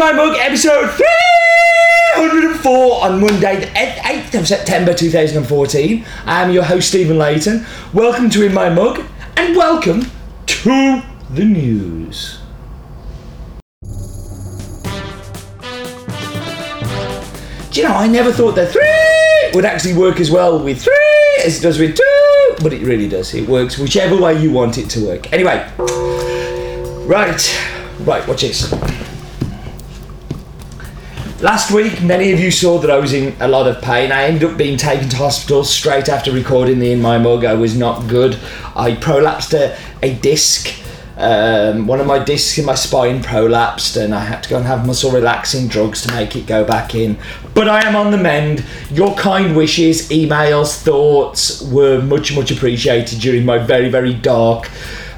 My Mug episode 304 on Monday, the 8th of September 2014. I am your host, Stephen Leighton. Welcome to In My Mug and welcome to the news. Do you know, I never thought that three would actually work as well with three as it does with two, but it really does. It works whichever way you want it to work. Anyway, right, right, watch this. Last week, many of you saw that I was in a lot of pain. I ended up being taken to hospital straight after recording the In My Mug. I was not good. I prolapsed a, a disc. Um, one of my discs in my spine prolapsed, and I had to go and have muscle relaxing drugs to make it go back in. But I am on the mend. Your kind wishes, emails, thoughts were much, much appreciated during my very, very dark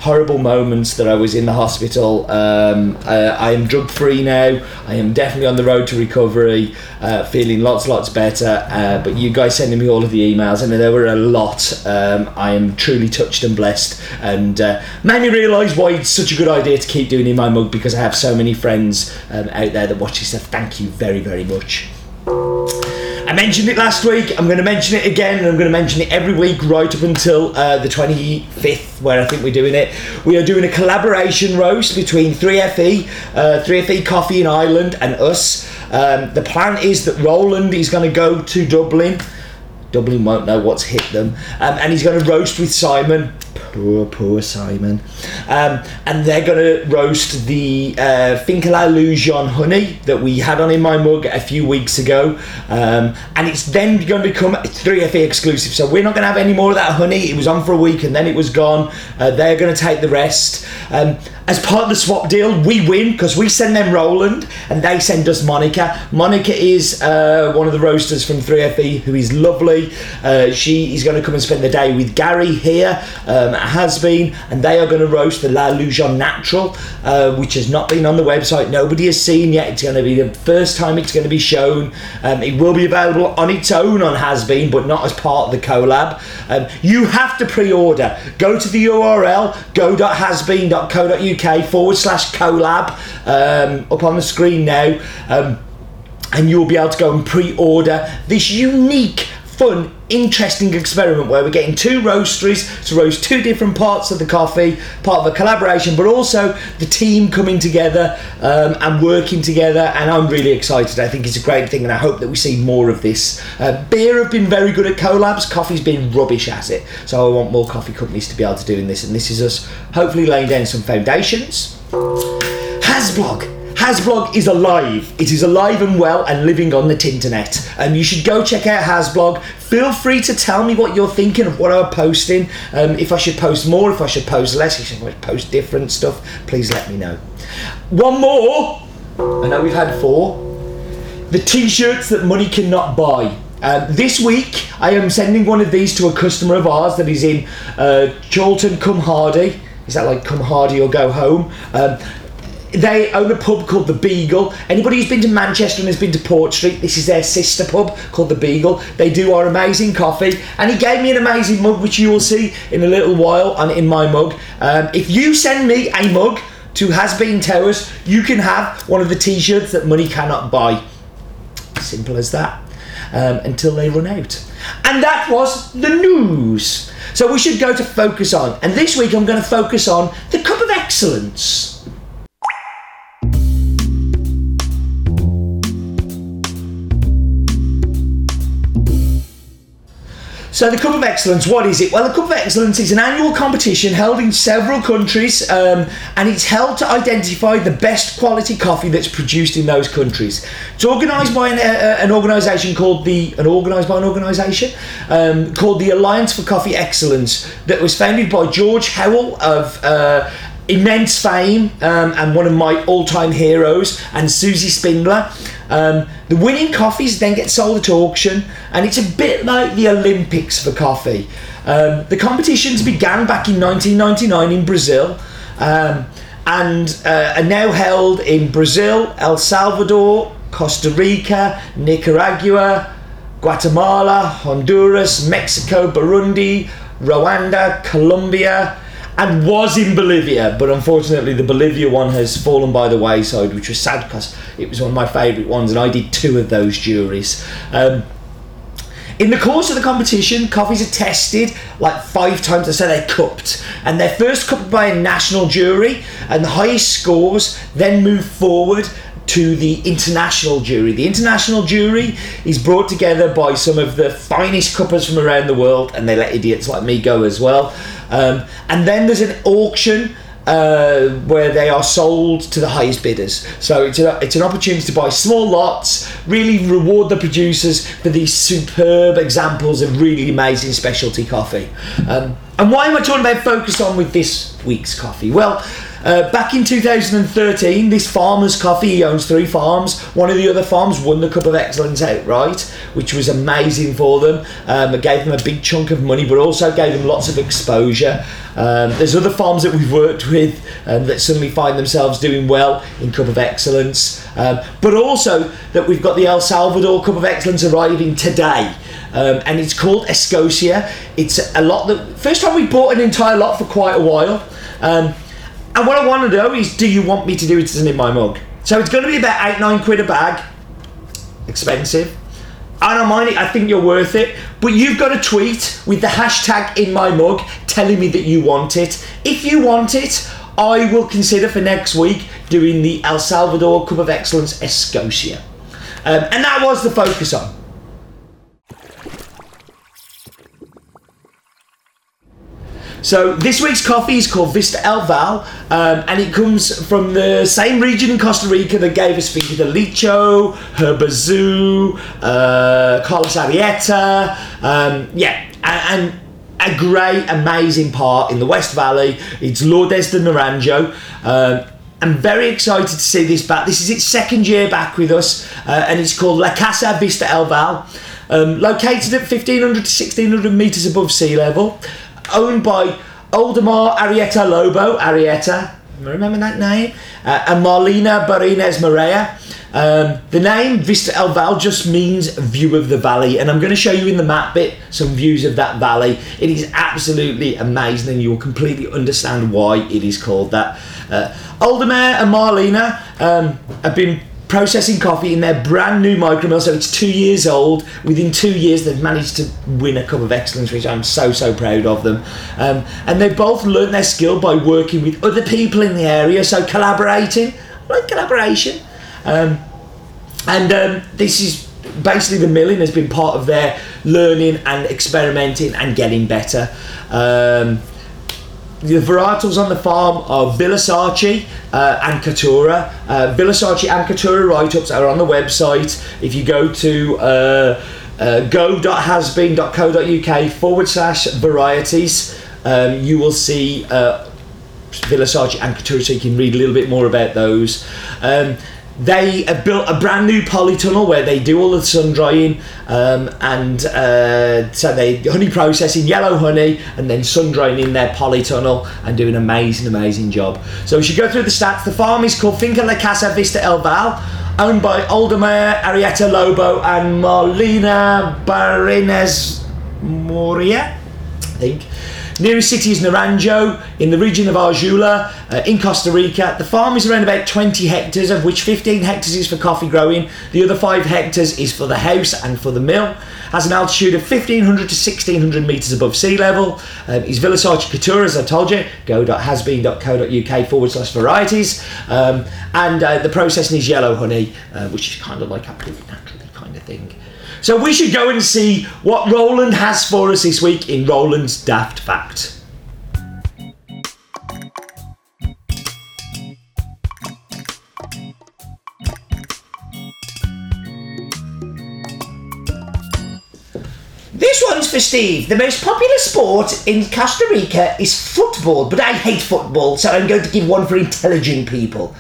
horrible moments that I was in the hospital. Um, uh, I am drug free now. I am definitely on the road to recovery, uh, feeling lots, lots better. Uh, but you guys sending me all of the emails, and there were a lot. Um, I am truly touched and blessed, and uh, made me realise why it's such a good idea to keep doing in my mug because I have so many friends um, out there that watch this. So thank you very, very much. I mentioned it last week. I'm going to mention it again, and I'm going to mention it every week right up until uh, the 25th, where I think we're doing it. We are doing a collaboration roast between 3FE, uh, 3FE Coffee in Ireland, and us. Um, the plan is that Roland is going to go to Dublin. Dublin won't know what's hit them, um, and he's going to roast with Simon. Poor, poor Simon. Um, and they're going to roast the uh, Lujon honey that we had on in my mug a few weeks ago. Um, and it's then going to become 3FE exclusive. So we're not going to have any more of that honey. It was on for a week and then it was gone. Uh, they're going to take the rest. Um, as part of the swap deal, we win because we send them Roland and they send us Monica. Monica is uh, one of the roasters from 3FE who is lovely. Uh, she is going to come and spend the day with Gary here, um, Has Bean, and they are going to roast the La Lujon Natural, uh, which has not been on the website. Nobody has seen yet. It's going to be the first time it's going to be shown. Um, it will be available on its own on Has Bean, but not as part of the collab. Um, you have to pre order. Go to the URL go.hasbean.co.uk forward slash collab um, up on the screen now. Um, and you'll be able to go and pre-order this unique fun interesting experiment where we're getting two roasteries to roast two different parts of the coffee part of a collaboration but also the team coming together um, and working together and i'm really excited. I think it's a great thing and i hope that we see more of this. Uh, beer have been very good at collabs. Coffee's been rubbish at it so i want more coffee companies to be able to do this and this is us hopefully laying down some foundations. Hasblog Hasblog is alive. It is alive and well and living on the internet. And you should go check out Hasblog. Feel free to tell me what you're thinking of what I'm posting. Um, if I should post more, if I should post less, if I should post different stuff, please let me know. One more. I know we've had four. The t-shirts that money cannot buy. Um, this week, I am sending one of these to a customer of ours that is in uh, Come Hardy. Is that like Come Hardy or Go Home? Um, they own a pub called the Beagle. Anybody who's been to Manchester and has been to Port Street, this is their sister pub called the Beagle. They do our amazing coffee, and he gave me an amazing mug, which you will see in a little while on in my mug. Um, if you send me a mug to Has Bean Towers, you can have one of the T-shirts that money cannot buy. Simple as that. Um, until they run out. And that was the news. So we should go to focus on. And this week I'm going to focus on the cup of excellence. So the Cup of Excellence, what is it? Well, the Cup of Excellence is an annual competition held in several countries, um, and it's held to identify the best quality coffee that's produced in those countries. It's organised by an, uh, an organisation called the an organised by an organisation um, called the Alliance for Coffee Excellence that was founded by George Howell of. Uh, immense fame um, and one of my all-time heroes and Susie Spindler. Um, the winning coffees then get sold at auction and it's a bit like the Olympics for coffee. Um, the competitions began back in 1999 in Brazil um, and uh, are now held in Brazil El Salvador Costa Rica Nicaragua Guatemala Honduras Mexico Burundi Rwanda Colombia and was in Bolivia, but unfortunately the Bolivia one has fallen by the wayside, which was sad because it was one of my favourite ones, and I did two of those juries. Um, in the course of the competition, coffees are tested like five times. So they're cupped, and they're first cupped by a national jury, and the highest scores then move forward to the international jury. The international jury is brought together by some of the finest cuppers from around the world, and they let idiots like me go as well. Um, and then there's an auction uh, where they are sold to the highest bidders. So it's, a, it's an opportunity to buy small lots, really reward the producers for these superb examples of really amazing specialty coffee. Um, and why am I talking about focus on with this week's coffee? Well, uh, back in 2013, this farmer's coffee, he owns three farms. One of the other farms won the Cup of Excellence outright, which was amazing for them. Um, it gave them a big chunk of money, but also gave them lots of exposure. Um, there's other farms that we've worked with um, that suddenly find themselves doing well in Cup of Excellence, um, but also that we've got the El Salvador Cup of Excellence arriving today. Um, and it's called Escocia. It's a lot that first time we bought an entire lot for quite a while. Um, and what I want to know is, do you want me to do it in my mug? So it's going to be about eight, nine quid a bag. Expensive. I don't mind it. I think you're worth it. But you've got to tweet with the hashtag in my mug telling me that you want it. If you want it, I will consider for next week doing the El Salvador Cup of Excellence Escocia. Um, and that was the focus on. So this week's coffee is called Vista El Val, um, and it comes from the same region in Costa Rica that gave us Finca de Licho, Herbazu, uh, Carlos Arrieta, um, yeah, and, and, a great, amazing part in the West Valley. It's Lourdes de Naranjo. Um, I'm very excited to see this back. This is its second year back with us, uh, and it's called La Casa Vista El Val. Um, located at 1500 to 1600 metres above sea level owned by Oldemar Arrieta Lobo, Arrieta, remember that name? Uh, and Marlena Barines Morea. Um, the name Vista El Val just means view of the valley, and I'm going to show you in the map bit some views of that valley. It is absolutely amazing, and you will completely understand why it is called that. Uh, Oldemar and Marlena um, have been processing coffee in their brand new micromill, so it's two years old. Within two years, they've managed to win a Cup of Excellence, which I'm so, so proud of them. Um, and they've both learned their skill by working with other people in the area, so collaborating, like collaboration. Um, and um, this is basically the milling has been part of their learning and experimenting and getting better. Um, the varietals on the farm are Villa Sarchi uh, and Caturra. Uh, Villa Sarchi and Caturra write-ups are on the website. If you go to uh, uh, go.hasbean.co.uk forward slash varieties, um, you will see uh, Villa Sarchi and Caturra so you can read a little bit more about those. Um, they have built a brand new polytunnel where they do all the sun drying um, and uh, so they honey processing yellow honey and then sun drying in their polytunnel and do an amazing amazing job. So we should go through the stats. The farm is called Finca La Casa Vista El Val owned by Oldemar Arrieta Lobo and Marlena Barines Moria I think Nearest city is Naranjo in the region of Alajuela uh, in Costa Rica. The farm is around about 20 hectares, of which 15 hectares is for coffee growing. The other 5 hectares is for the house and for the mill. Has an altitude of 1500 to 1600 metres above sea level. Um, is Villa Sarchi Caturra, as I told you, go.hasbean.co.uk forward slash varieties. Um, and uh, the processing is yellow honey, uh, which is kind of like absolutely naturally kind of thing. So we should go and see what Roland has for us this week in Roland's Daft Fact. This one's for Steve. The most popular sport in Costa Rica is football, but I hate football, so I'm going to give one for intelligent people.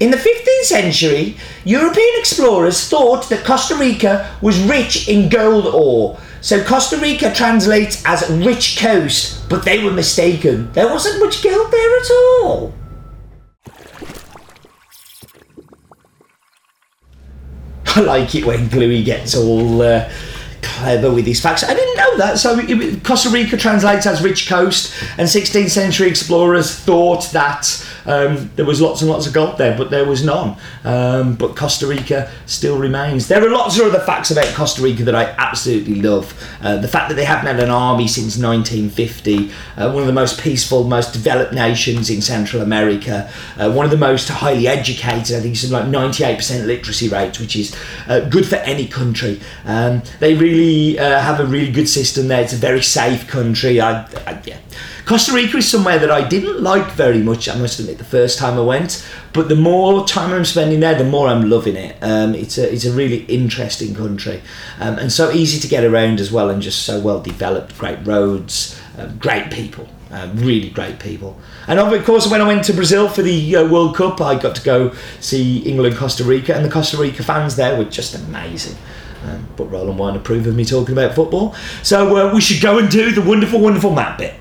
In the 15th century, European explorers thought that Costa Rica was rich in gold ore. So Costa Rica translates as rich coast, but they were mistaken. There wasn't much gold there at all. I like it when Bluey gets all uh, clever with his facts. I didn't know that. So Costa Rica translates as rich coast, and 16th century explorers thought that um, there was lots and lots of gold there, but there was none. Um, but Costa Rica still remains. There are lots of other facts about Costa Rica that I absolutely love. Uh, the fact that they haven't had an army since 1950, uh, one of the most peaceful, most developed nations in Central America, uh, one of the most highly educated. I think it's like 98% literacy rate, which is uh, good for any country. Um, they really uh, have a really good system there. It's a very safe country. I, I yeah. Costa Rica is somewhere that I didn't like very much, I must admit, the first time I went. But the more time I'm spending there, the more I'm loving it. Um, it's a it's a really interesting country, um, and so easy to get around as well, and just so well developed. Great roads, uh, great people. Uh, really great people. And of course, when I went to Brazil for the uh, World Cup, I got to go see England, Costa Rica, and the Costa Rica fans there were just amazing. Um, but Roland won't approve of me talking about football. So uh, we should go and do the wonderful, wonderful map bit.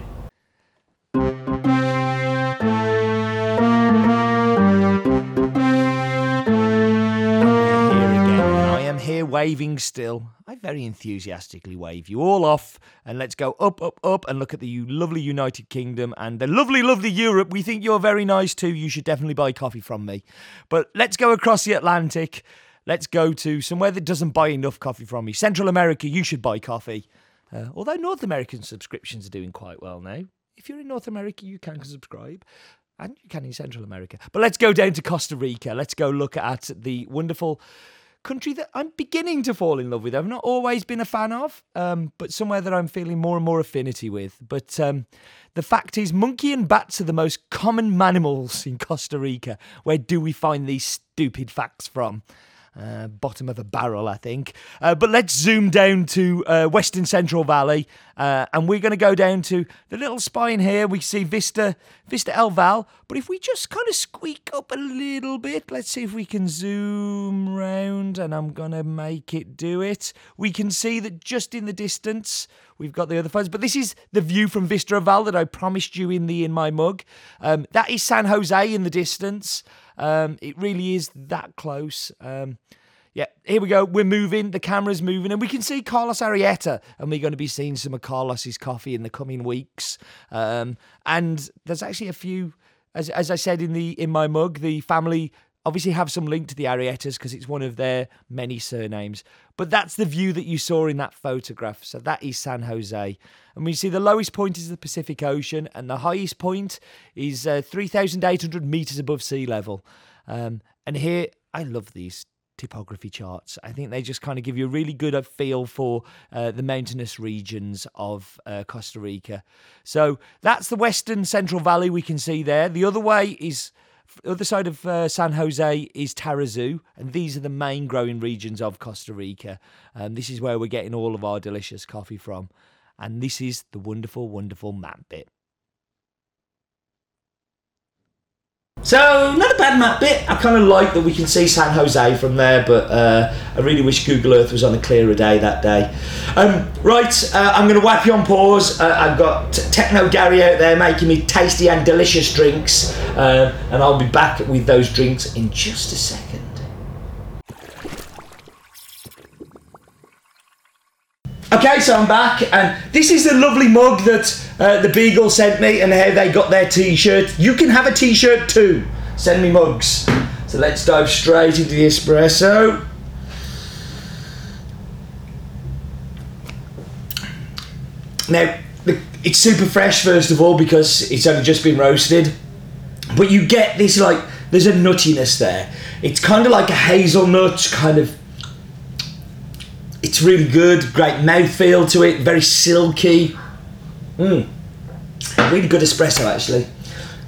Waving still. I very enthusiastically wave you all off and let's go up, up, up and look at the lovely United Kingdom and the lovely, lovely Europe. We think you're very nice too. You should definitely buy coffee from me. But let's go across the Atlantic. Let's go to somewhere that doesn't buy enough coffee from me. Central America, you should buy coffee. Uh, although North American subscriptions are doing quite well now. If you're in North America, you can subscribe and you can in Central America. But let's go down to Costa Rica. Let's go look at the wonderful country that I'm beginning to fall in love with. I've not always been a fan of, um, but somewhere that I'm feeling more and more affinity with. But um, the fact is, monkey and bats are the most common mammals in Costa Rica. Where do we find these stupid facts from? Uh, bottom of a barrel, I think. Uh, but let's zoom down to uh, Western Central Valley, uh, and we're going to go down to the little spine here. We see Vista, Vista El Val. But if we just kind of squeak up a little bit, let's see if we can zoom round, and I'm going to make it do it. We can see that just in the distance, we've got the other photos. But this is the view from Vista El Val that I promised you in the in my mug. Um, that is San Jose in the distance. Um, it really is that close. Um, yeah, here we go. We're moving. The camera's moving, and we can see Carlos Arrieta, and we're going to be seeing some of Carlos's coffee in the coming weeks. Um, and there's actually a few, as as I said in the in my mug, the family obviously have some link to the Arrietas because it's one of their many surnames. But that's the view that you saw in that photograph. So that is San Jose. And we see the lowest point is the Pacific Ocean, and the highest point is uh, 3,800 meters above sea level. Um, and here, I love these topography charts. I think they just kind of give you a really good uh, feel for uh, the mountainous regions of uh, Costa Rica. So that's the western central valley we can see there. The other way is other side of uh, San Jose is Tarrazú, and these are the main growing regions of Costa Rica. And this is where we're getting all of our delicious coffee from. And this is the wonderful, wonderful map bit. So, not a bad map bit. I kind of like that we can see San Jose from there, but uh, I really wish Google Earth was on a clearer day that day. Um, right, uh, I'm going to whack you on pause. Uh, I've got Techno Gary out there making me tasty and delicious drinks, uh, and I'll be back with those drinks in just a second. Okay, so I'm back, and this is the lovely mug that uh, the Beagle sent me, and how they got their T-shirt. You can have a T-shirt too. Send me mugs. So let's dive straight into the espresso. Now, it's super fresh first of all because it's only just been roasted, but you get this like there's a nuttiness there. It's kind of like a hazelnut kind of it's really good, great mouthfeel to it, very silky. Mm. Really good espresso actually.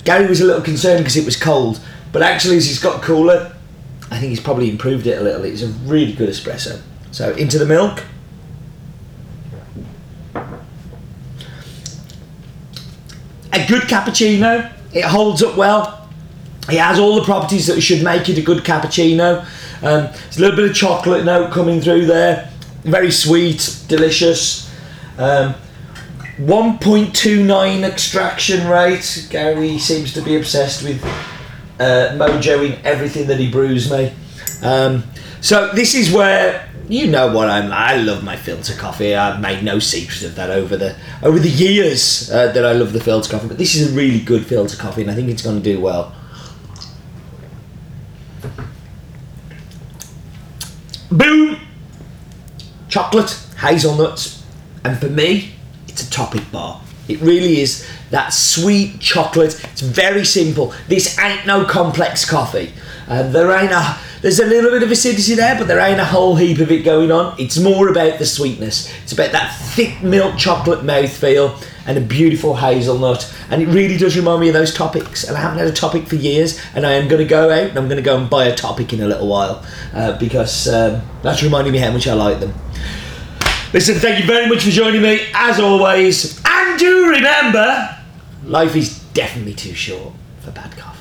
Gary was a little concerned because it was cold, but actually as it's got cooler, I think he's probably improved it a little. It's a really good espresso. So into the milk. A good cappuccino. It holds up well. It has all the properties that should make it a good cappuccino. Um, there's a little bit of chocolate note coming through there very sweet, delicious. Um, 1.29 extraction rate. Gary seems to be obsessed with uh, mojo in everything that he brews me. Um, so this is where you know what I'm. I love my filter coffee. I've made no secret of that over the over the years uh, that I love the filter coffee. But this is a really good filter coffee, and I think it's going to do well. Boom! Chocolate, hazelnuts, and for me, it's a topic bar. It really is that sweet chocolate. It's very simple. This ain't no complex coffee. Uh, there ain't a there's a little bit of acidity there, but there ain't a whole heap of it going on. It's more about the sweetness. It's about that thick milk chocolate mouthfeel and a beautiful hazelnut. And it really does remind me of those topics. And I haven't had a topic for years, and I am going to go out and I'm going to go and buy a topic in a little while uh, because um, that's reminding me how much I like them. Listen, thank you very much for joining me, as always. And do remember, life is definitely too short for bad coffee.